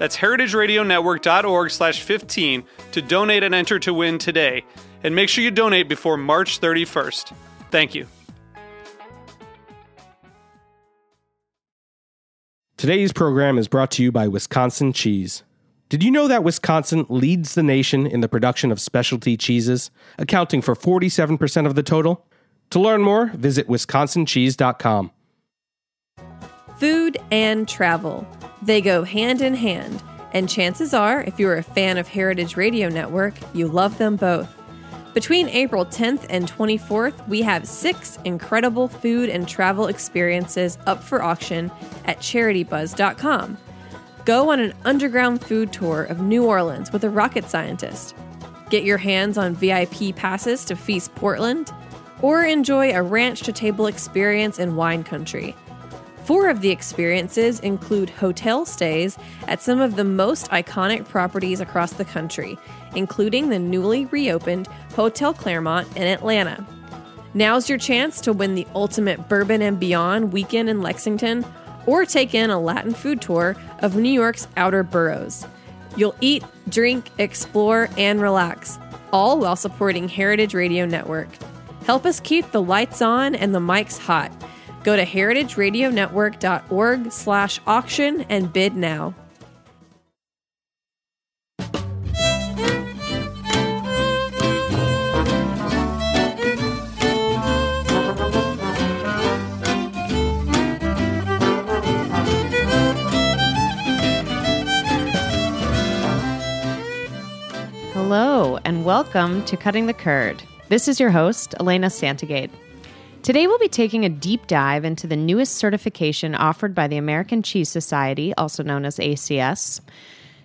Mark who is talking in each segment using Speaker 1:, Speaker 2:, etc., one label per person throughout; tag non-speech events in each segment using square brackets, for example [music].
Speaker 1: That's heritageradionetwork.org slash 15 to donate and enter to win today. And make sure you donate before March 31st. Thank you.
Speaker 2: Today's program is brought to you by Wisconsin Cheese. Did you know that Wisconsin leads the nation in the production of specialty cheeses, accounting for 47% of the total? To learn more, visit wisconsincheese.com.
Speaker 3: Food and travel. They go hand in hand, and chances are, if you're a fan of Heritage Radio Network, you love them both. Between April 10th and 24th, we have six incredible food and travel experiences up for auction at charitybuzz.com. Go on an underground food tour of New Orleans with a rocket scientist. Get your hands on VIP passes to Feast Portland, or enjoy a ranch to table experience in wine country. Four of the experiences include hotel stays at some of the most iconic properties across the country, including the newly reopened Hotel Clermont in Atlanta. Now's your chance to win the ultimate Bourbon and Beyond weekend in Lexington or take in a Latin food tour of New York's outer boroughs. You'll eat, drink, explore, and relax, all while supporting Heritage Radio Network. Help us keep the lights on and the mics hot. Go to heritageradionetwork.org slash auction and bid now.
Speaker 4: Hello, and welcome to Cutting the Curd. This is your host, Elena Santogade. Today, we'll be taking a deep dive into the newest certification offered by the American Cheese Society, also known as ACS.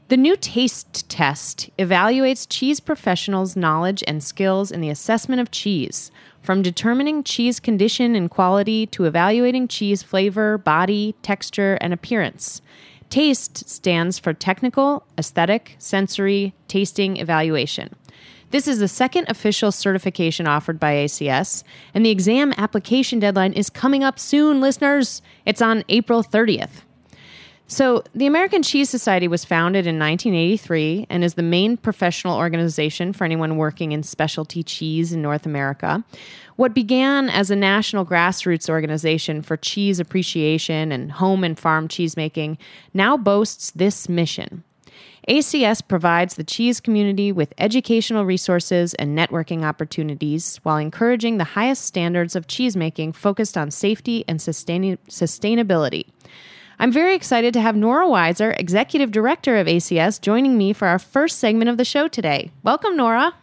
Speaker 4: The new taste test evaluates cheese professionals' knowledge and skills in the assessment of cheese, from determining cheese condition and quality to evaluating cheese flavor, body, texture, and appearance. TASTE stands for Technical, Aesthetic, Sensory, Tasting Evaluation. This is the second official certification offered by ACS, and the exam application deadline is coming up soon, listeners. It's on April 30th. So, the American Cheese Society was founded in 1983 and is the main professional organization for anyone working in specialty cheese in North America. What began as a national grassroots organization for cheese appreciation and home and farm cheesemaking now boasts this mission ACS provides the cheese community with educational resources and networking opportunities while encouraging the highest standards of cheesemaking focused on safety and sustain- sustainability. I'm very excited to have Nora Weiser, Executive Director of ACS, joining me for our first segment of the show today. Welcome, Nora.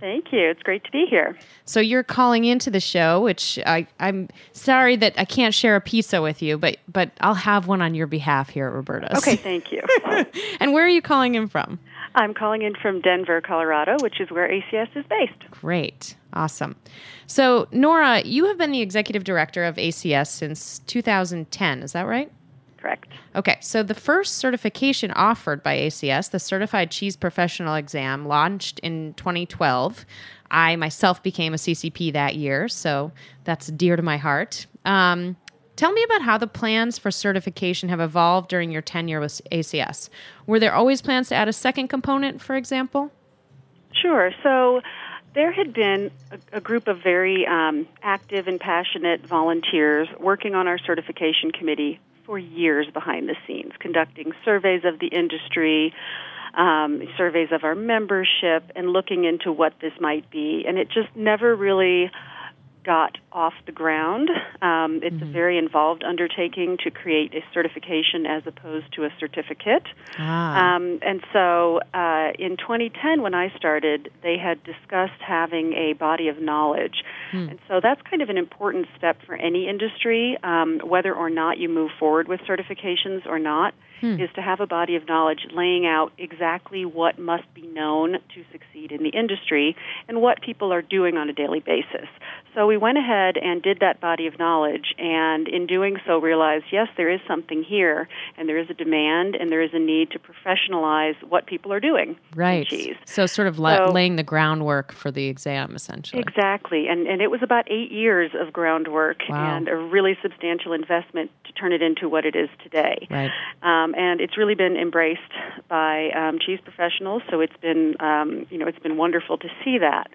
Speaker 5: Thank you. It's great to be here.
Speaker 4: So you're calling into the show, which I, am sorry that I can't share a pizza with you, but but I'll have one on your behalf here at Roberta's.
Speaker 5: Okay, thank you. [laughs]
Speaker 4: and where are you calling in from?
Speaker 5: I'm calling in from Denver, Colorado, which is where ACS is based.
Speaker 4: Great. Awesome. So, Nora, you have been the executive director of ACS since 2010. Is that right?
Speaker 5: Correct.
Speaker 4: Okay, so the first certification offered by ACS, the Certified Cheese Professional Exam, launched in 2012. I myself became a CCP that year, so that's dear to my heart. Um, tell me about how the plans for certification have evolved during your tenure with ACS. Were there always plans to add a second component, for example?
Speaker 5: Sure. So there had been a, a group of very um, active and passionate volunteers working on our certification committee for years behind the scenes, conducting surveys of the industry, um, surveys of our membership, and looking into what this might be. And it just never really got off the ground. Um, it's mm-hmm. a very involved undertaking to create a certification as opposed to a certificate. Ah. Um, and so uh, in 2010, when I started, they had discussed having a body of knowledge. Hmm. And so that's kind of an important step for any industry, um, whether or not you move forward with certifications or not hmm. is to have a body of knowledge laying out exactly what must be known to succeed in the industry and what people are doing on a daily basis. So we went ahead and did that body of knowledge, and in doing so, realized yes, there is something here, and there is a demand, and there is a need to professionalize what people are doing.
Speaker 4: Right. So, sort of la- so, laying the groundwork for the exam, essentially.
Speaker 5: Exactly, and and it was about eight years of groundwork wow. and a really substantial investment to turn it into what it is today.
Speaker 4: Right.
Speaker 5: Um, and it's really been embraced by um, cheese professionals. So it's been, um, you know, it's been wonderful to see that.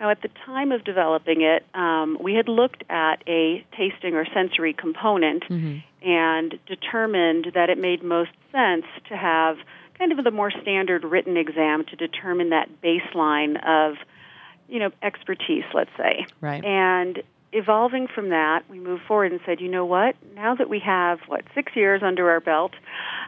Speaker 5: Now, at the time of developing it, um, we had looked at a tasting or sensory component mm-hmm. and determined that it made most sense to have kind of the more standard written exam to determine that baseline of, you know, expertise, let's say.
Speaker 4: Right.
Speaker 5: And evolving from that, we moved forward and said, you know what? Now that we have what six years under our belt,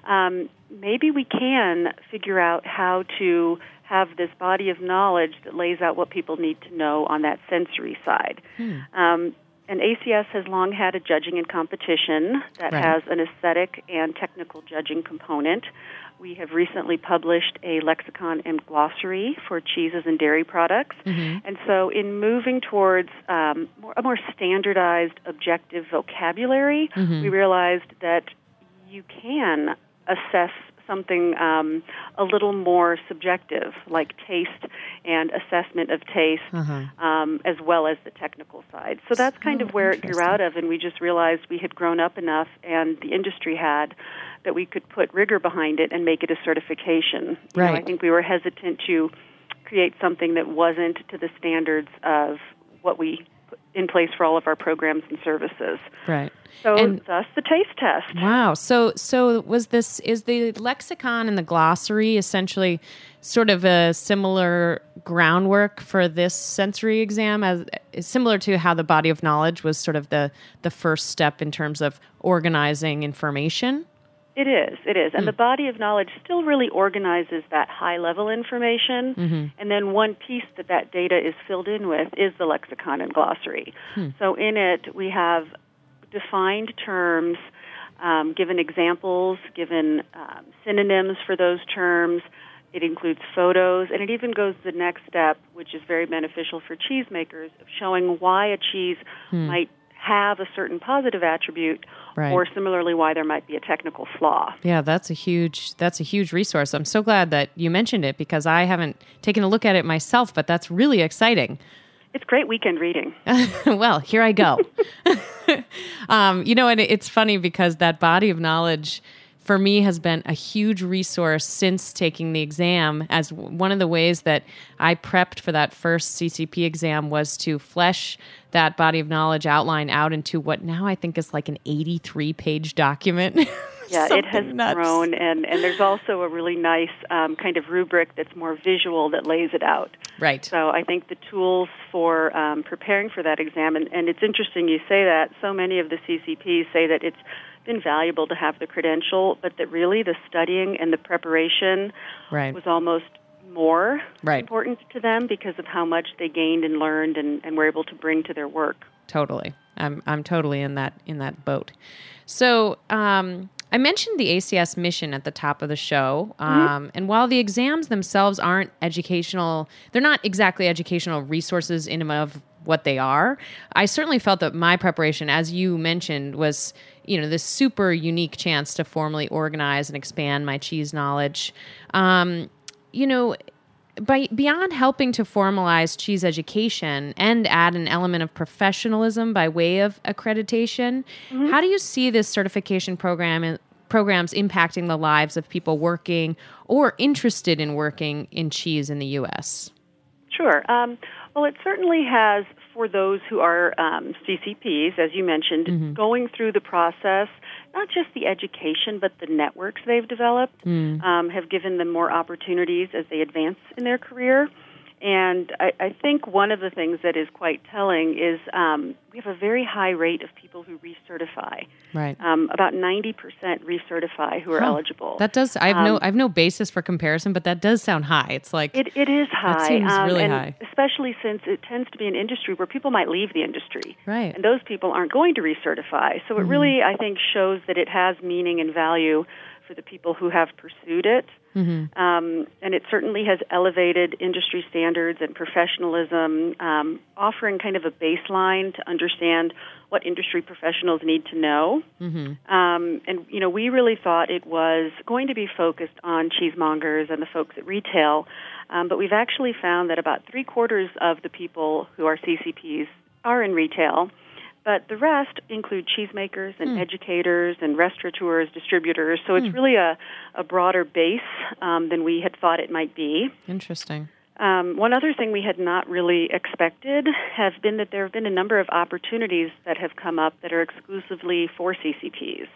Speaker 5: um, maybe we can figure out how to have this body of knowledge that lays out what people need to know on that sensory side. Hmm. Um, and ACS has long had a judging and competition that right. has an aesthetic and technical judging component. We have recently published a lexicon and glossary for cheeses and dairy products. Mm-hmm. And so, in moving towards um, a more standardized, objective vocabulary, mm-hmm. we realized that you can assess something um, a little more subjective, like taste and assessment of taste, uh-huh. um, as well as the technical side. So that's kind of where it grew out of, and we just realized we had grown up enough, and the industry had, that we could put rigor behind it and make it a certification.
Speaker 4: You right.
Speaker 5: Know, I think we were hesitant to create something that wasn't to the standards of what we in place for all of our programs and services.
Speaker 4: Right.
Speaker 5: So and, thus the taste test.
Speaker 4: Wow. So so was this is the lexicon and the glossary essentially sort of a similar groundwork for this sensory exam as similar to how the body of knowledge was sort of the the first step in terms of organizing information?
Speaker 5: It is, it is. And mm. the body of knowledge still really organizes that high level information. Mm-hmm. And then one piece that that data is filled in with is the lexicon and glossary. Hmm. So in it, we have defined terms, um, given examples, given um, synonyms for those terms. It includes photos, and it even goes the next step, which is very beneficial for cheesemakers, of showing why a cheese hmm. might have a certain positive attribute right. or similarly why there might be a technical flaw.
Speaker 4: Yeah, that's a huge that's a huge resource. I'm so glad that you mentioned it because I haven't taken a look at it myself, but that's really exciting.
Speaker 5: It's great weekend reading. [laughs]
Speaker 4: well, here I go. [laughs] [laughs] um, you know, and it's funny because that body of knowledge for me has been a huge resource since taking the exam as one of the ways that I prepped for that first CCP exam was to flesh that body of knowledge outline out into what now I think is like an 83 page document. [laughs]
Speaker 5: yeah, it has nuts. grown, and, and there's also a really nice um, kind of rubric that's more visual that lays it out.
Speaker 4: Right.
Speaker 5: So I think the tools for um, preparing for that exam, and, and it's interesting you say that. So many of the CCPs say that it's been valuable to have the credential, but that really the studying and the preparation
Speaker 4: right.
Speaker 5: was almost more
Speaker 4: right.
Speaker 5: important to them because of how much they gained and learned and, and were able to bring to their work.
Speaker 4: Totally, I'm I'm totally in that in that boat. So um, I mentioned the ACS mission at the top of the show, mm-hmm. um, mm-hmm. and while the exams themselves aren't educational, they're not exactly educational resources in and of what they are. I certainly felt that my preparation, as you mentioned, was you know this super unique chance to formally organize and expand my cheese knowledge. Um, you know, by beyond helping to formalize cheese education and add an element of professionalism by way of accreditation, mm-hmm. how do you see this certification program programs impacting the lives of people working or interested in working in cheese in the U.S.?
Speaker 5: Sure. Um, well, it certainly has for those who are um, CCPs, as you mentioned, mm-hmm. going through the process not just the education, but the networks they've developed um, have given them more opportunities as they advance in their career. And I, I think one of the things that is quite telling is um, we have a very high rate of people who recertify.
Speaker 4: Right.
Speaker 5: Um, about 90% recertify who are
Speaker 4: Huh.
Speaker 5: eligible.
Speaker 4: That does. I have no.
Speaker 5: Um,
Speaker 4: I have no basis for comparison, but that does sound high. It's like
Speaker 5: It, it is high.
Speaker 4: That seems
Speaker 5: um,
Speaker 4: really high.
Speaker 5: Especially since it tends to be an industry where people might leave the industry.
Speaker 4: Right.
Speaker 5: And those people aren't going to recertify. So it
Speaker 4: Mm-hmm.
Speaker 5: really, I think, shows that it has meaning and value for the people who have pursued it.
Speaker 4: Mm-hmm.
Speaker 5: Um, and it certainly has elevated industry standards and professionalism, um, offering kind of a baseline to understand what industry professionals need to know.
Speaker 4: Mm-hmm.
Speaker 5: Um, and you know, we really thought it was going to be focused on cheesemongers and the folks at retail, um, but we've actually found that about three quarters of the people who are CCPs are in retail. But the rest include cheesemakers and educators and restaurateurs, distributors. So it's really a, a broader base um, than we had thought it might be.
Speaker 4: interesting.
Speaker 5: Um, one other thing we had not really expected has been that there have been a number of opportunities that have come up that are exclusively for CCPs.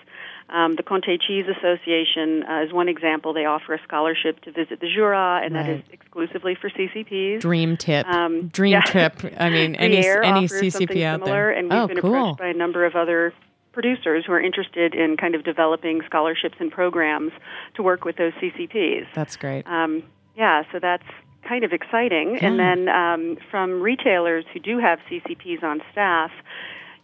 Speaker 5: Um, the Comté Cheese Association uh, is one example. They offer a scholarship to visit the Jura, and that
Speaker 4: Right.
Speaker 5: is exclusively for CCPs.
Speaker 4: Dream tip.
Speaker 5: Um, [laughs]
Speaker 4: Dream
Speaker 5: yeah.
Speaker 4: trip. I mean, any any CCP out
Speaker 5: similar,
Speaker 4: there.
Speaker 5: and we've
Speaker 4: oh,
Speaker 5: been
Speaker 4: cool.
Speaker 5: approached by a number of other producers who are interested in kind of developing scholarships and programs to work with those CCPs.
Speaker 4: That's great.
Speaker 5: Um, yeah, so that's kind of exciting.
Speaker 4: Yeah.
Speaker 5: And then um, from retailers who do have CCPs on staff,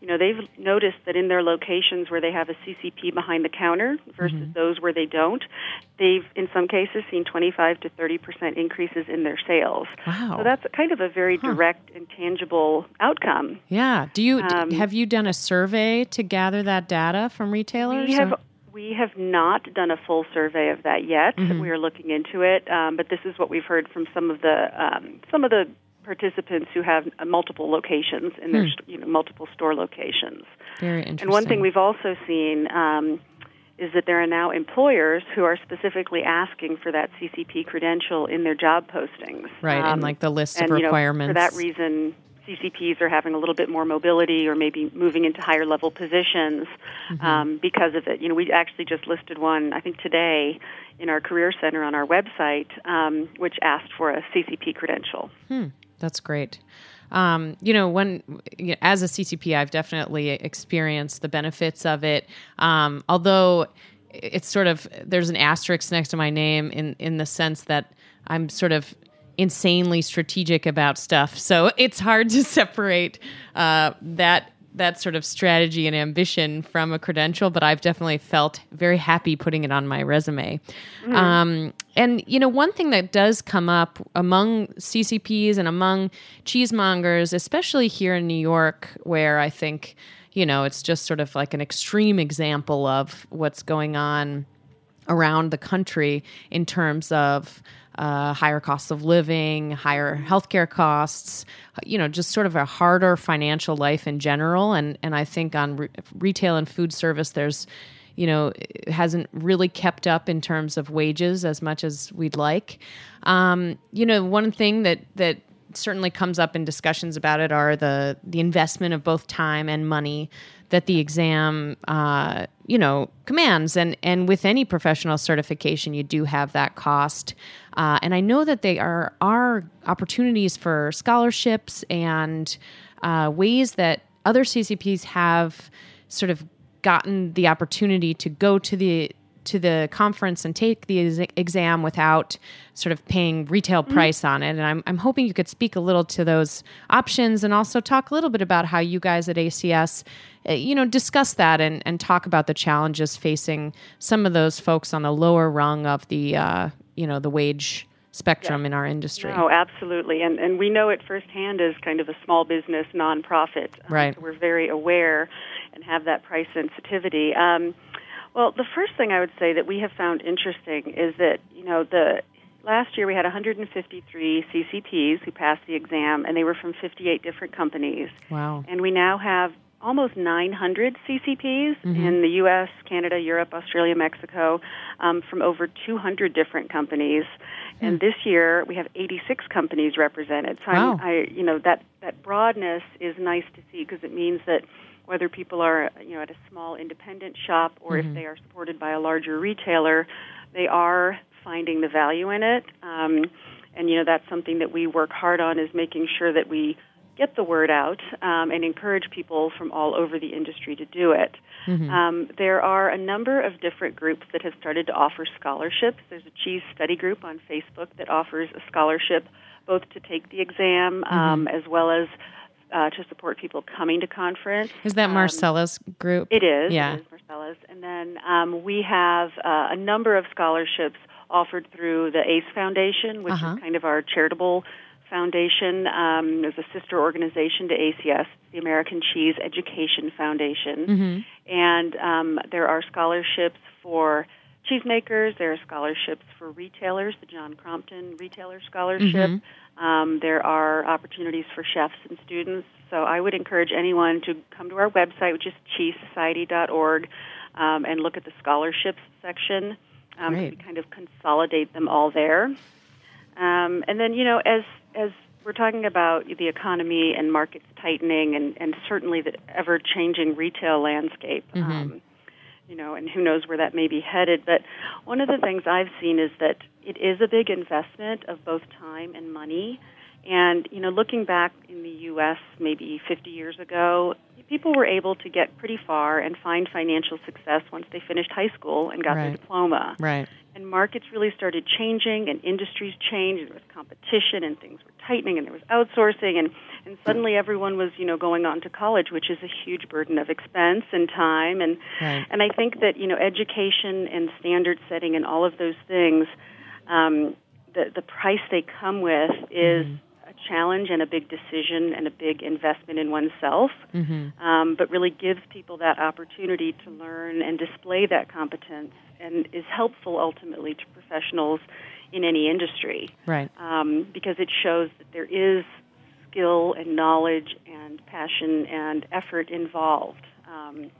Speaker 5: you know, they've noticed that in their locations where they have a CCP behind the counter versus
Speaker 4: Mm-hmm.
Speaker 5: those where they don't, they've in some cases seen 25 to 30 percent increases in their sales.
Speaker 4: Wow.
Speaker 5: So that's kind of a very direct and tangible outcome.
Speaker 4: yeah. Do you
Speaker 5: um,
Speaker 4: have you done a survey to gather that data from retailers?
Speaker 5: We have
Speaker 4: or-
Speaker 5: we have not done a full survey of that yet.
Speaker 4: Mm-hmm.
Speaker 5: We are looking into it, um, but this is what we've heard from some of the um, some of the participants who have multiple locations in their st- you know multiple store locations.
Speaker 4: Very interesting.
Speaker 5: And one thing we've also seen um, is that there are now employers who are specifically asking for that CCP credential in their job postings.
Speaker 4: right,
Speaker 5: Um,
Speaker 4: and like the list
Speaker 5: and,
Speaker 4: of
Speaker 5: you know,
Speaker 4: requirements.
Speaker 5: for that reason, CCPs are having a little bit more mobility or maybe moving into higher level positions
Speaker 4: Mm-hmm.
Speaker 5: um, because of it. You know, we actually just listed one, I think today, in our Career Center on our website, um, which asked for a CCP credential.
Speaker 4: That's great. Um, you know, when you know, as a CCP, I've definitely experienced the benefits of it. Um, although it's sort of there's an asterisk next to my name in in the sense that I'm sort of insanely strategic about stuff. So [laughs] it's hard to separate uh, that that sort of strategy and ambition from a credential, but I've definitely felt very happy putting it on my resume. Um, and you know, one thing that does come up among CCPs and among cheesemongers, especially here in New York, where I think you know it's just sort of like an extreme example of what's going on around the country in terms of uh, higher costs of living, higher healthcare costs, you know, just sort of a harder financial life in general. And and I think on re- retail and food service, there's, you know, hasn't really kept up in terms of wages as much as we'd like. Um, you know, one thing that that certainly comes up in discussions about it are the the investment of both time and money that the exam uh, you know commands. And and with any professional certification you do have that cost. Uh, and I know that there are are opportunities for scholarships and uh, ways that other CCPs have sort of gotten the opportunity to go to the to the conference and take the ex- exam without sort of paying retail price on it. And I'm, I'm hoping you could speak a little to those options and also talk a little bit about how you guys at ACS, uh, you know, discuss that and, and talk about the challenges facing some of those folks on the lower rung of the, uh, you know, the wage spectrum in our industry.
Speaker 5: Oh, absolutely. And, and we know it firsthand as kind of a small business nonprofit. Um,
Speaker 4: Right.
Speaker 5: so we're very aware and have that price sensitivity. Um, well, the first thing I would say that we have found interesting is that, you know, the last year we had 153 CCPs who passed the exam, and they were from 58 different companies.
Speaker 4: Wow.
Speaker 5: And we now have almost 900 CCPs
Speaker 4: Mm-hmm.
Speaker 5: in the U.S., Canada, Europe, Australia, Mexico, um, from over 200 different companies. And this year we have 86 companies represented. So.
Speaker 4: Wow.
Speaker 5: I, you know, that that broadness is nice to see because it means that whether people are you know at a small independent shop or if they are supported by a larger retailer, they are finding the value in it. Um, and you know that's something that we work hard on is making sure that we get the word out um, and encourage people from all over the industry to do it. Um, there are a number of different groups that have started to offer scholarships. There's a cheese study group on Facebook that offers a scholarship both to take the exam um, as well as uh, to support people coming to conference.
Speaker 4: Is that
Speaker 5: Um,
Speaker 4: Marcella's group?
Speaker 5: it is.
Speaker 4: Yeah.
Speaker 5: It is Marcella's. And then um, we have uh, a number of scholarships offered through the ACE Foundation, which
Speaker 4: Uh-huh.
Speaker 5: is kind of our charitable foundation. Um, there's a sister organization to ACS, the American Cheese Education Foundation.
Speaker 4: Mm-hmm.
Speaker 5: And um, there are scholarships for cheesemakers. There are scholarships for retailers, the John Crompton Retailer Scholarship.
Speaker 4: Mm-hmm.
Speaker 5: Um, there are opportunities for chefs and students. So I would encourage anyone to come to our website, which is cheesesociety.org, um, and look at the scholarships section. Um, we kind of consolidate them all there. Um, and then, you know, as as we're talking about the economy and markets tightening, and, and certainly the ever changing retail landscape, um, you know, and who knows where that may be headed. But one of the things I've seen is that it is a big investment of both time and money. And you know, looking back in the U.S. maybe 50 years ago, people were able to get pretty far and find financial success once they finished high school and got their diploma
Speaker 4: Right.
Speaker 5: And markets really started changing and industries changed and there was competition and things were tightening and there was outsourcing and and suddenly everyone was you know going on to college which is a huge burden of expense and time. And
Speaker 4: Right.
Speaker 5: and I think that you know education and standard setting and all of those things um, the the price they come with is a challenge and a big decision and a big investment in oneself. Um, but really gives people that opportunity to learn and display that competence and is helpful ultimately to professionals in any industry
Speaker 4: Right.
Speaker 5: um, because it shows that there is skill and knowledge and passion and effort involved um,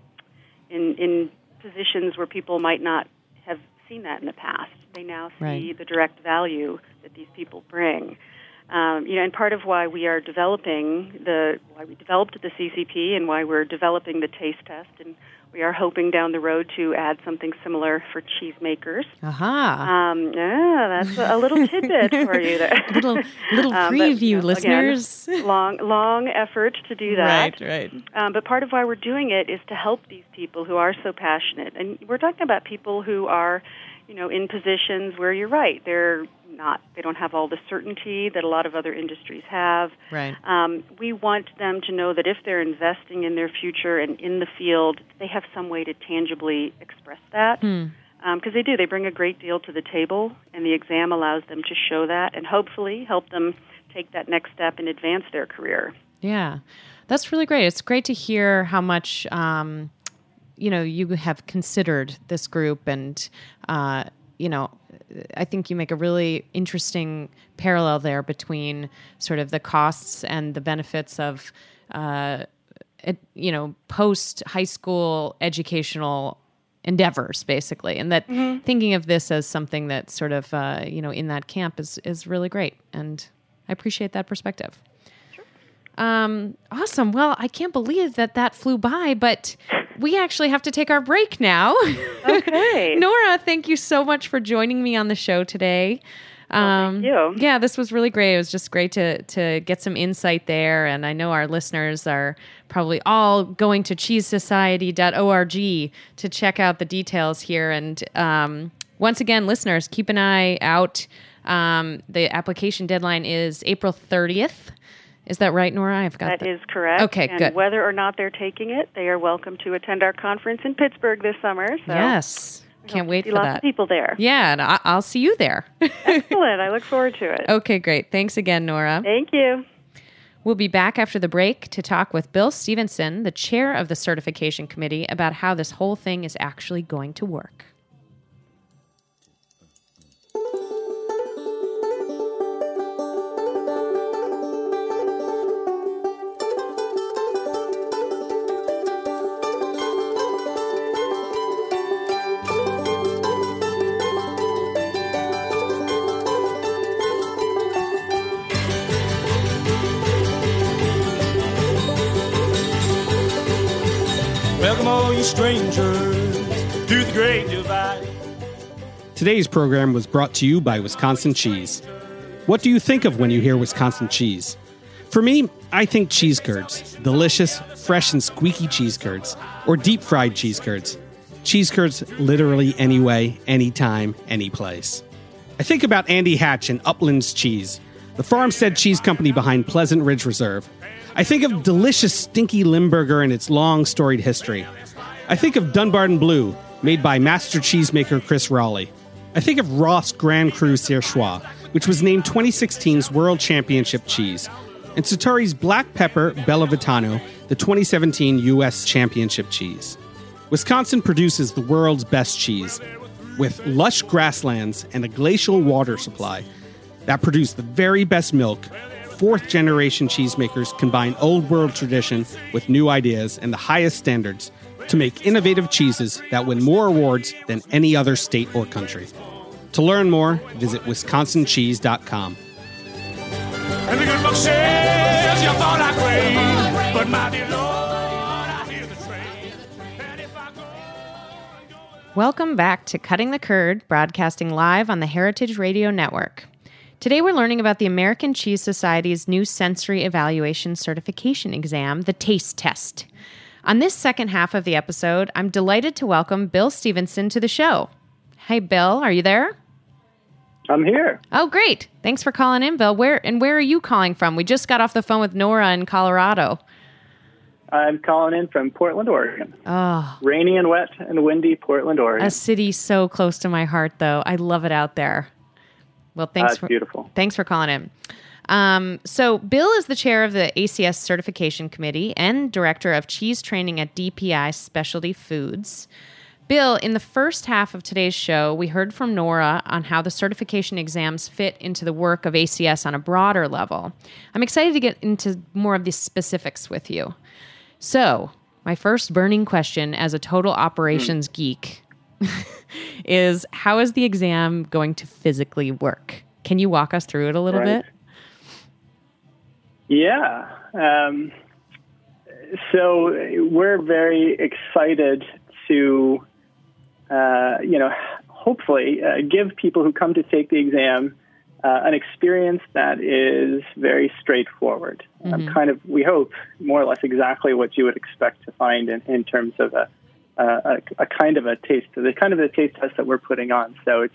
Speaker 5: in, in positions where people might not have seen that in the past. They now see
Speaker 4: Right.
Speaker 5: the direct value that these people bring. Um, you know, and part of why we are developing the why we developed the CCP and why we're developing the taste test, and we are hoping down the road to add something similar for cheesemakers.
Speaker 4: Aha.
Speaker 5: Um, yeah, that's a, little tidbit [laughs] for you there.
Speaker 4: little little [laughs]
Speaker 5: Um, but,
Speaker 4: preview,
Speaker 5: you know,
Speaker 4: listeners.
Speaker 5: Again, [laughs] long, long effort to do that.
Speaker 4: right. Right.
Speaker 5: Um, but part of why we're doing it is to help these people who are so passionate. And we're talking about people who are, you know, in positions where you're right. They're not, they don't have all the certainty that a lot of other industries have.
Speaker 4: Right.
Speaker 5: Um, we want them to know that if they're investing in their future and in the field, they have some way to tangibly express that.
Speaker 4: Hmm.
Speaker 5: Because they do, they bring a great deal to the table, and the exam allows them to show that and hopefully help them take that next step and advance their career.
Speaker 4: Yeah, that's really great. It's great to hear how much um, you know you have considered this group, and uh, you know, I think you make a really interesting parallel there between sort of the costs and the benefits of. Uh, you know, post high school educational endeavors, basically, and that thinking of this as something that's sort of uh, you know in that camp is is really great, and I appreciate that perspective. Um, awesome. Well, I can't believe that that flew by, but we actually have to take our break now.
Speaker 5: Okay. [laughs]
Speaker 4: Nora, thank you so much for joining me on the show today. Um,
Speaker 5: thank you.
Speaker 4: Yeah, this was really great. It was just great to to get some insight there, and I know our listeners are probably all going to cheesesociety.org to check out the details here. And um, once again, listeners, keep an eye out. Um, the application deadline is April thirtieth. Is that right, Nora? I've got
Speaker 5: that. That is correct.
Speaker 4: Okay,
Speaker 5: and
Speaker 4: good.
Speaker 5: Whether or not they're taking it, they are welcome to attend our conference in Pittsburgh this summer. So
Speaker 4: yes. Can't wait
Speaker 5: see
Speaker 4: for
Speaker 5: lots
Speaker 4: that.
Speaker 5: of people there.
Speaker 4: Yeah, and I- I'll see you there. [laughs]
Speaker 5: Excellent. I look forward to it.
Speaker 4: okay, great. Thanks again, Nora.
Speaker 5: Thank you.
Speaker 4: We'll be back after the break to talk with Bill Stephenson, the chair of the certification committee, about how this whole thing is actually going to work.
Speaker 6: All you strangers to the great divide.
Speaker 2: Today's program was brought to you by Wisconsin Cheese. What do you think of when you hear Wisconsin cheese? For me, I think cheese curds. Delicious, fresh, and squeaky cheese curds. Or deep fried cheese curds. Cheese curds literally any way, anytime, any place. I think about Andy Hatch and Uplands Cheese, the farmstead cheese company behind Pleasant Ridge Reserve. I think of delicious stinky Limburger and its long storied history. I think of Dunbarton Blue, made by master cheesemaker Chris Roelli. I think of Roth Grand Cru Surchoix, which was named 2016's World Championship cheese, and Sartori's Black Pepper Bella Vitano, the 2017 U.S. Championship cheese. Wisconsin produces the world's best cheese, with lush grasslands and a glacial water supply that produce the very best milk. Fourth generation cheesemakers combine old world tradition with new ideas and the highest standards to make innovative cheeses that win more awards than any other state or country. To learn more, visit wisconsincheese.com.
Speaker 6: And the good book says you thought I quaid, but my dear Lord, I hear the train. And if I go,
Speaker 4: Welcome back to Cutting the Curd, broadcasting live on the Heritage Radio Network. Today we're learning about the American Cheese Society's new sensory evaluation certification exam, the TASTE test. On this second half of the episode, I'm delighted to welcome Bill Stephenson to the show. Hey Bill, are you there?
Speaker 7: I'm here.
Speaker 4: Oh, great. Thanks for calling in, Bill. Where and where are you calling from? We just got off the phone with Nora in Colorado.
Speaker 7: I'm calling in from Portland, Oregon.
Speaker 4: Oh,
Speaker 7: Rainy and wet and windy Portland, Oregon.
Speaker 4: a city so close to my heart though. I love it out there. Well, thanks
Speaker 7: That's
Speaker 4: for
Speaker 7: beautiful.
Speaker 4: Thanks for calling in. Um, so, Bill is the chair of the ACS Certification Committee and director of cheese training at DPI Specialty Foods. Bill, in the first half of today's show, we heard from Nora on how the certification exams fit into the work of ACS on a broader level. I'm excited to get into more of the specifics with you. So, my first burning question as a total operations geek [laughs] is how is the exam going to physically work? Can you walk us through it a little
Speaker 7: Right.
Speaker 4: bit?
Speaker 7: Yeah. Um, so we're very excited to, uh, you know, hopefully uh, give people who come to take the exam uh, an experience that is very straightforward. Um, kind of, we hope, more or less exactly what you would expect to find in, in terms of a, a, a kind of a taste, the kind of a taste test that we're putting on. So it's,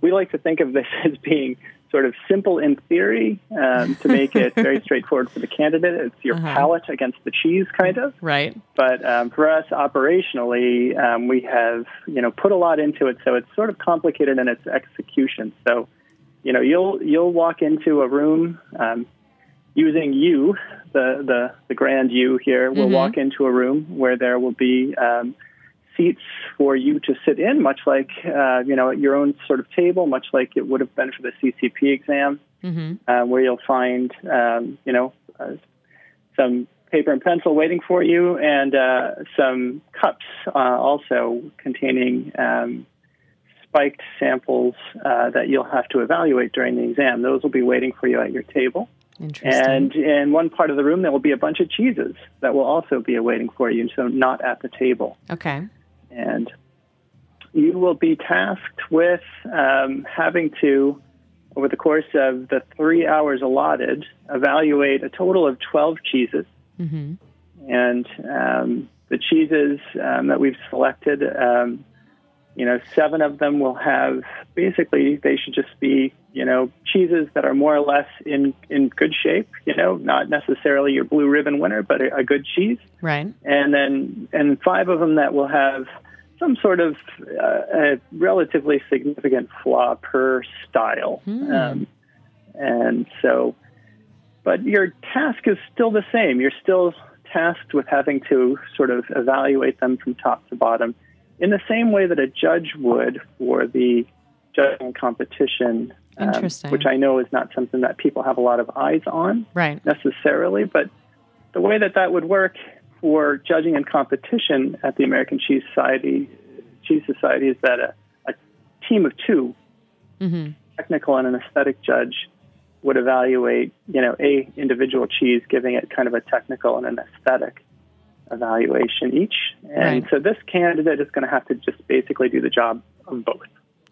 Speaker 7: we like to think of this [laughs] as being sort of simple in theory um, to make it very [laughs] straightforward for the candidate. It's your palate against the cheese, kind of.
Speaker 4: Right.
Speaker 7: But um, for us, operationally, um, we have you know put a lot into it, so it's sort of complicated in its execution. So, you know, you'll you'll walk into a room um, using you, the the the grand you here. Will walk into a room where there will be um, seats for you to sit in, much like uh, you know at your own sort of table, much like it would have been for the CCP exam, uh, where you'll find um, you know uh, some paper and pencil waiting for you, and uh, some cups uh, also containing um, spiked samples uh, that you'll have to evaluate during the exam. Those will be waiting for you at your table.
Speaker 4: Interesting.
Speaker 7: And in one part of the room, there will be a bunch of cheeses that will also be awaiting for you, so not at the table.
Speaker 4: okay.
Speaker 7: And you will be tasked with um, having to, over the course of the three hours allotted, evaluate a total of 12 cheeses. And um, the cheeses um, that we've selected, um, you know, seven of them will have basically they should just be, you know, cheeses that are more or less in in good shape. You know, not necessarily your blue ribbon winner, but a, a good cheese
Speaker 4: Right.
Speaker 7: and then and five of them that will have some sort of uh, a relatively significant flaw per style. Um, and so, but your task is still the same. You're still tasked with having to sort of evaluate them from top to bottom in the same way that a judge would for the judging competition, um,
Speaker 4: Interesting.
Speaker 7: which I know is not something that people have a lot of eyes on
Speaker 4: Right.
Speaker 7: necessarily, but the way that that would work for judging and competition at the American Cheese Society, Cheese Society is that a, a team of 2 technical and an aesthetic judge, would evaluate, you know, a individual cheese, giving it kind of a technical and an aesthetic evaluation each. And
Speaker 4: Right.
Speaker 7: so this candidate is going to have to just basically do the job of both.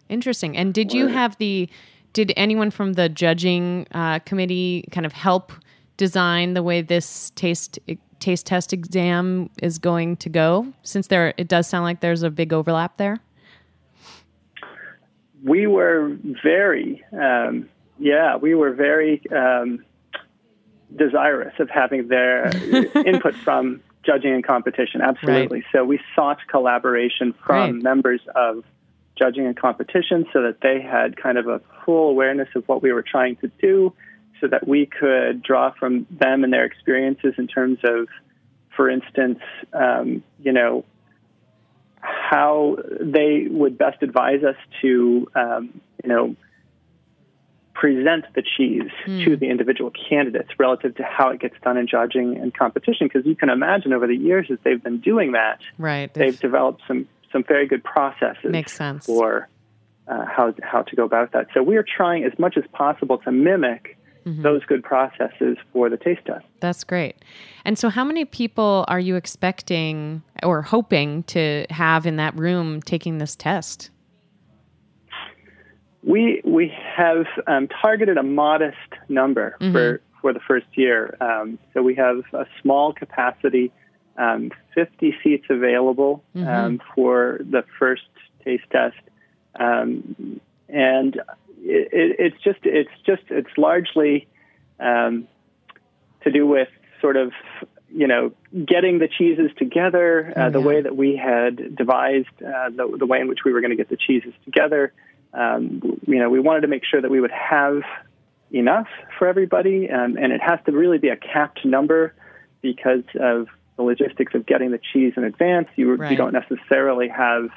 Speaker 4: Interesting. And did you have the? Did anyone from the judging uh, committee kind of help design the way this taste taste test exam is going to go? Since there, it does sound like there's a big overlap there.
Speaker 7: we were very, um, yeah, we were very um, desirous of having their [laughs] input from judging and competition. Absolutely. So we sought collaboration from
Speaker 4: Right.
Speaker 7: members of judging and competition so that they had kind of a full awareness of what we were trying to do so that we could draw from them and their experiences in terms of, for instance, um, you know, how they would best advise us to, um, you know, present the cheese to the individual candidates relative to how it gets done in judging and competition. Because you can imagine over the years as they've been doing that,
Speaker 4: Right.
Speaker 7: they've developed some some very good processes
Speaker 4: Makes sense.
Speaker 7: for uh, how how to go about that. So we are trying as much as possible to mimic
Speaker 4: Mm-hmm.
Speaker 7: those good processes for the taste test.
Speaker 4: That's great. And so, how many people are you expecting or hoping to have in that room taking this test?
Speaker 7: We we have um, targeted a modest number for for the first year. Um, so we have a small capacity, um, 50 seats available um, for the first taste test, um, and it, it, it's just it's just it's largely um, to do with sort of you know getting the cheeses together uh, the way that we had devised uh, the, the way in which we were going to get the cheeses together. Um, you know we wanted to make sure that we would have enough for everybody um, and it has to really be a capped number because of the logistics of getting the cheese in advance you,
Speaker 4: Right.
Speaker 7: you don't necessarily have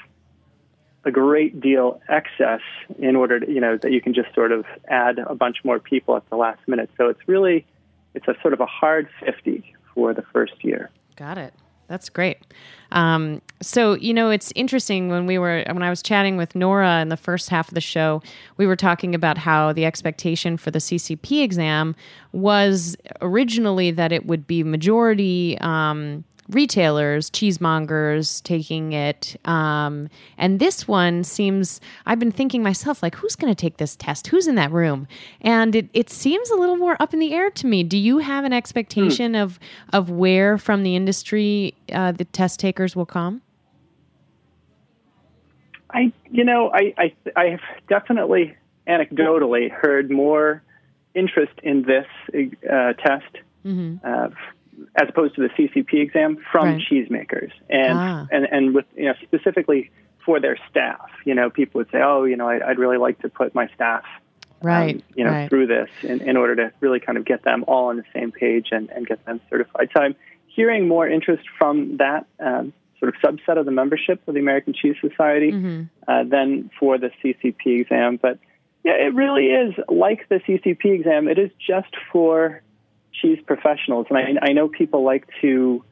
Speaker 7: a great deal excess in order to, you know, that you can just sort of add a bunch more people at the last minute. So it's really, it's a sort of a hard 50 for the first year.
Speaker 4: Got it. That's great. Um, so you know, it's interesting when we were when I was chatting with Nora in the first half of the show, we were talking about how the expectation for the CCP exam was originally that it would be majority um, retailers, cheesemongers taking it, um, and this one seems. I've been thinking myself, like, who's going to take this test? Who's in that room? And it, it seems a little more up in the air to me. Do you have an expectation of of where from the industry uh, the test takers will come?
Speaker 7: I, you know, I, I, I have definitely anecdotally heard more interest in this uh, test uh, as opposed to the CCP exam from
Speaker 4: Right.
Speaker 7: cheesemakers, and
Speaker 4: Ah.
Speaker 7: and and with you know specifically for their staff. You know, people would say, "Oh, you know, I, I'd really like to put my staff." um,
Speaker 4: Right,
Speaker 7: you know,
Speaker 4: right.
Speaker 7: through this in, in order to really kind of get them all on the same page and, and get them certified. So I'm hearing more interest from that um, sort of subset of the membership of the American Cheese Society
Speaker 4: Mm-hmm.
Speaker 7: uh, than for the CCP exam. But yeah, it really is like the CCP exam. It is just for cheese professionals, and I, I know people like to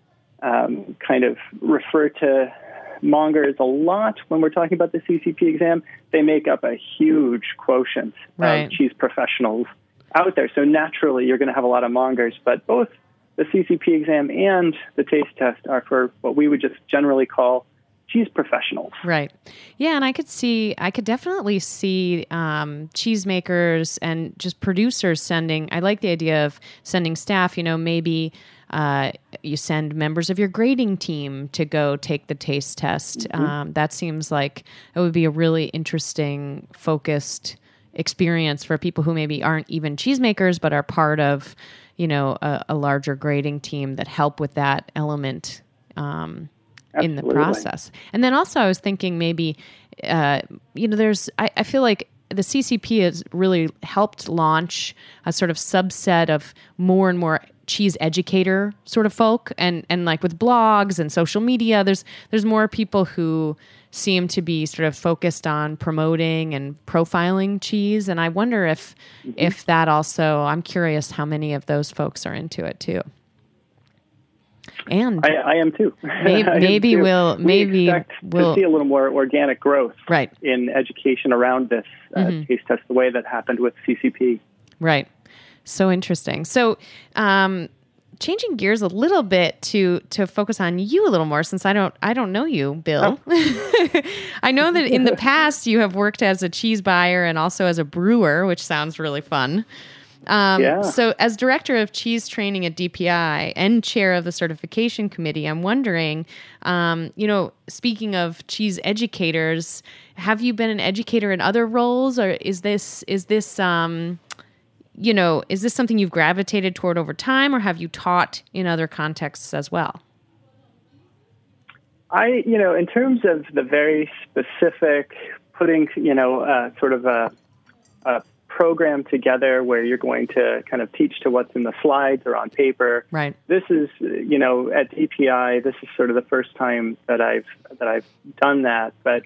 Speaker 7: um, kind of refer to mongers a lot when we're talking about the CCP exam. They make up a huge quotient
Speaker 4: Right.
Speaker 7: of cheese professionals out there. So naturally, you're going to have a lot of mongers, but both the CCP exam and the taste test are for what we would just generally call cheese professionals.
Speaker 4: Right. Yeah, and I could see, I could definitely see um, cheesemakers and just producers sending. I like the idea of sending staff. You know, maybe uh, you send members of your grading team to go take the taste test. Um, that seems like it would be a really interesting, focused experience for people who maybe aren't even cheesemakers but are part of, you know, a, a larger grading team that help with that element. Um, in the process. And then also, I was thinking maybe, uh, you know, there's, I, I feel like the CCP has really helped launch a sort of subset of more and more cheese educator sort of folk. And and like with blogs and social media there's there's more people who seem to be sort of focused on promoting and profiling cheese. And I wonder if if that also I'm curious how many of those folks are into it too and
Speaker 7: I, I am too.
Speaker 4: Maybe- [laughs] maybe
Speaker 7: too.
Speaker 4: we'll- maybe
Speaker 7: expect
Speaker 4: we'll-
Speaker 7: to see a little more organic growth
Speaker 4: Right.
Speaker 7: in education around this uh,
Speaker 4: Mm-hmm.
Speaker 7: taste test, the way that happened with CCP.
Speaker 4: Right. So interesting. So, um, changing gears a little bit to to focus on you a little more, since I don't I don't know you, Bill. [laughs] I know that in the past you have worked as a cheese buyer and also as a brewer, which sounds really fun. Um,
Speaker 7: Yeah.
Speaker 4: So, as director of cheese training at DPI and chair of the certification committee, I'm wondering, um, you know, speaking of cheese educators, have you been an educator in other roles, or is this is this um, you know, is this something you've gravitated toward over time, or have you taught in other contexts as well?
Speaker 7: I, you know, in terms of the very specific putting, you know, uh, sort of a, a program together where you're going to kind of teach to what's in the slides or on paper.
Speaker 4: Right.
Speaker 7: This is, you know, at DPI, this is sort of the first time that I've that I've done that, but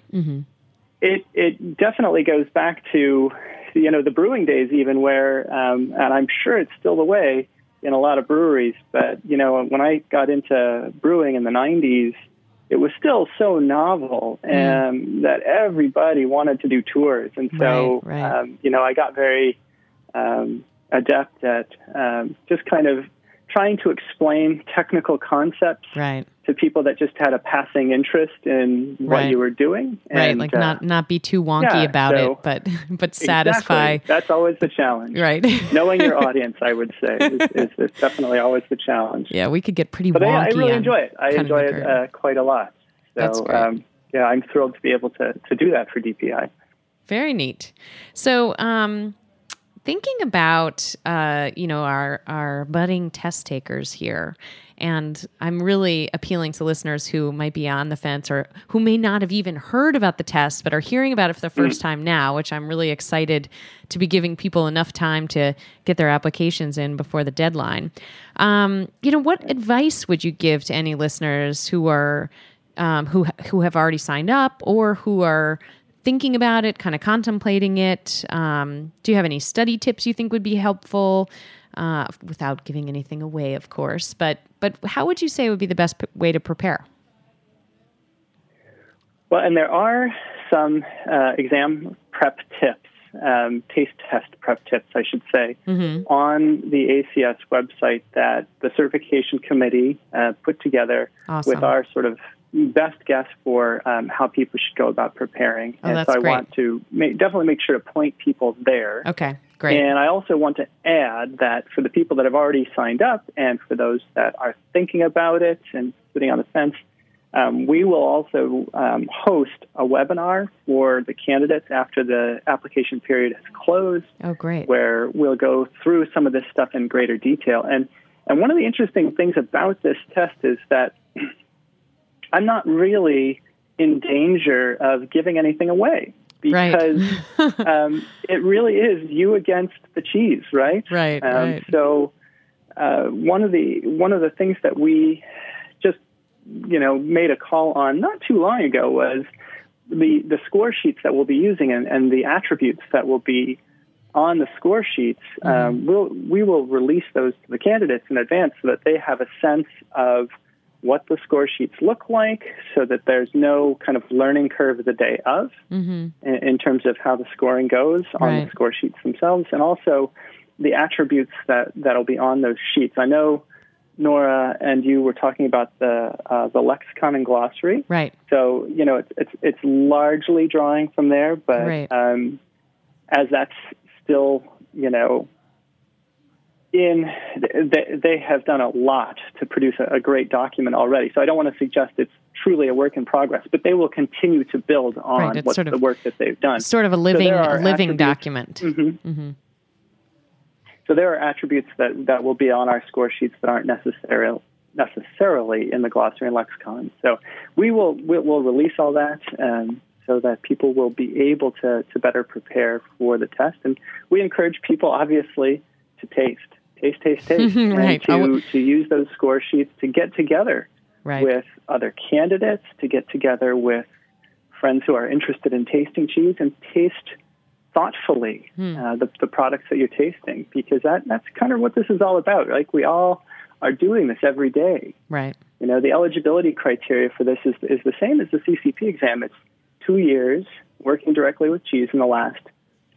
Speaker 7: it it definitely goes back to, you know, the brewing days even where, um, and I'm sure it's still the way in a lot of breweries, but you know, when I got into brewing in the '90s it was still so novel um, that everybody wanted to do tours. And so,
Speaker 4: Right, right.
Speaker 7: Um, you know, I got very um, adept at um, just kind of trying to explain technical concepts
Speaker 4: Right.
Speaker 7: to people that just had a passing interest in what
Speaker 4: Right.
Speaker 7: you were doing.
Speaker 4: right. Like
Speaker 7: uh,
Speaker 4: not not be too wonky
Speaker 7: yeah,
Speaker 4: about
Speaker 7: so-
Speaker 4: it, but [laughs] but satisfy.
Speaker 7: Exactly. That's always the challenge.
Speaker 4: Right. [laughs]
Speaker 7: Knowing your audience, I would say, is, is, is definitely always the challenge.
Speaker 4: yeah, we could get pretty
Speaker 7: But
Speaker 4: wonky.
Speaker 7: I, I really enjoy it. I enjoy it uh, quite a lot. So,
Speaker 4: That's great.
Speaker 7: Um, yeah, I'm thrilled to be able to, to do that for DPI.
Speaker 4: Very neat. So, um, thinking about uh, you know our our budding test takers here, and I'm really appealing to listeners who might be on the fence or who may not have even heard about the test but are hearing about it for the first time now. Which I'm really excited to be giving people enough time to get their applications in before the deadline. Um, you know, what advice would you give to any listeners who are um, who who have already signed up or who are thinking about it, kind of contemplating it? Um, do you have any study tips you think would be helpful? Uh, without giving anything away, of course, but but how would you say would be the best p- way to prepare?
Speaker 7: Well, and there are some uh, exam prep tips, um, taste test prep tips, I should say, on the ACS website that the certification committee uh, put together
Speaker 4: Awesome.
Speaker 7: with our sort of best guess for um, how people should go about preparing.
Speaker 4: Oh,
Speaker 7: and
Speaker 4: that's
Speaker 7: so I
Speaker 4: great.
Speaker 7: want to ma- definitely make sure to point people there.
Speaker 4: Okay, great.
Speaker 7: And I also want to add that for the people that have already signed up and for those that are thinking about it and sitting on the fence, um, we will also um, host a webinar for the candidates after the application period has closed,
Speaker 4: oh, great.
Speaker 7: where we'll go through some of this stuff in greater detail. And and one of the interesting things about this test is that I'm not really in danger of giving anything away
Speaker 4: Right.
Speaker 7: because [laughs] um, it really is you against the cheese, right?
Speaker 4: Right,
Speaker 7: Um,
Speaker 4: right.
Speaker 7: So uh, one of the one of the things that we just you know made a call on not too long ago was the the score sheets that we'll be using and, and the attributes that will be on the score sheets. Um, we'll we will release those to the candidates in advance so that they have a sense of what the score sheets look like, so that there's no kind of learning curve the day of in, in terms of how the scoring goes on
Speaker 4: Right.
Speaker 7: the score sheets themselves, and also the attributes that that'll be on those sheets. I know Nora and you were talking about the uh, the lexicon and glossary.
Speaker 4: Right.
Speaker 7: So you know it's it's it's largely drawing from there, but
Speaker 4: Right.
Speaker 7: um, as that's still you know in they, they have done a lot to produce a, great document already. So I don't want to suggest it's truly a work in progress, but they will continue to build on
Speaker 4: Right, sort of-
Speaker 7: the work that they've done.
Speaker 4: Sort of a
Speaker 7: So
Speaker 4: living
Speaker 7: are
Speaker 4: living document.
Speaker 7: So there are attributes that, that will be on our score sheets that aren't necessarily necessarily in the glossary and lexicon. So we will we will release all that um, so that people will be able to to better prepare for the test. And we encourage people obviously to taste, taste, taste, taste, [laughs]
Speaker 4: Right.
Speaker 7: and to to use those score sheets to get together
Speaker 4: Right.
Speaker 7: with other candidates, to get together with friends who are interested in tasting cheese and taste thoughtfully uh, the, the products that you're tasting because that, that's kind of what this is all about. Like we all are doing this every day.
Speaker 4: Right.
Speaker 7: You know, the eligibility criteria for this is, is the same as the CCP exam. It's two years working directly with cheese in the last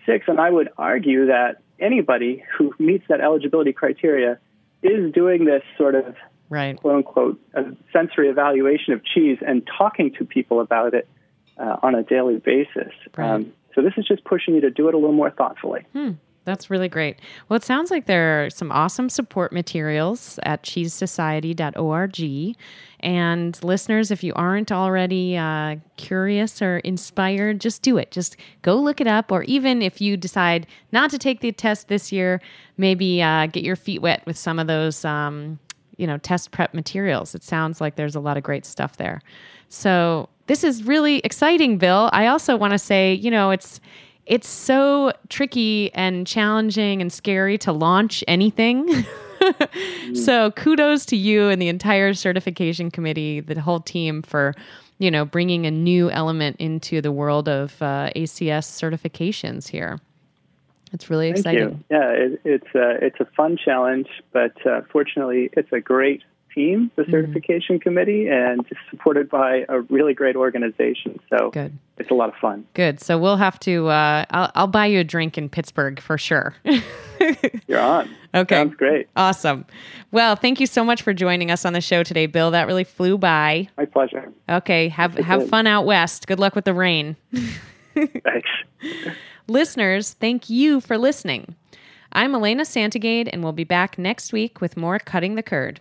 Speaker 7: six. And I would argue that anybody who meets that eligibility criteria is doing this sort of
Speaker 4: Right.
Speaker 7: quote unquote a sensory evaluation of cheese and talking to people about it uh, on a daily basis.
Speaker 4: Right.
Speaker 7: Um, so this is just pushing you to do it a little more thoughtfully.
Speaker 4: That's really great. Well, it sounds like there are some awesome support materials at cheesesociety.org. And listeners, if you aren't already uh, curious or inspired, just do it. Just go look it up. Or even if you decide not to take the test this year, maybe uh, get your feet wet with some of those, um, you know, test prep materials. It sounds like there's a lot of great stuff there. So this is really exciting, Bill. I also want to say, you know, it's it's so tricky and challenging and scary to launch anything. [laughs] so kudos to you and the entire certification committee, the whole team for, you know, bringing a new element into the world of uh, ACS certifications here. It's really exciting.
Speaker 7: Yeah, it, it's a, it's a fun challenge, but uh, fortunately, it's a great team,
Speaker 4: Mm-hmm.
Speaker 7: the certification committee, and supported by a really great organization. So
Speaker 4: Good.
Speaker 7: it's a lot of fun.
Speaker 4: Good. So we'll have to. Uh, I'll, I'll buy you a drink in Pittsburgh for sure. [laughs]
Speaker 7: You're on.
Speaker 4: Okay.
Speaker 7: Sounds great.
Speaker 4: awesome. Well, thank you so much for joining us on the show today, Bill. That really flew by.
Speaker 7: My pleasure.
Speaker 4: Okay, have
Speaker 7: it
Speaker 4: have
Speaker 7: did.
Speaker 4: fun out west. Good luck with the rain. [laughs]
Speaker 7: Thanks.
Speaker 4: Listeners, thank you for listening. I'm Elena Santogade, and we'll be back next week with more Cutting the Curd.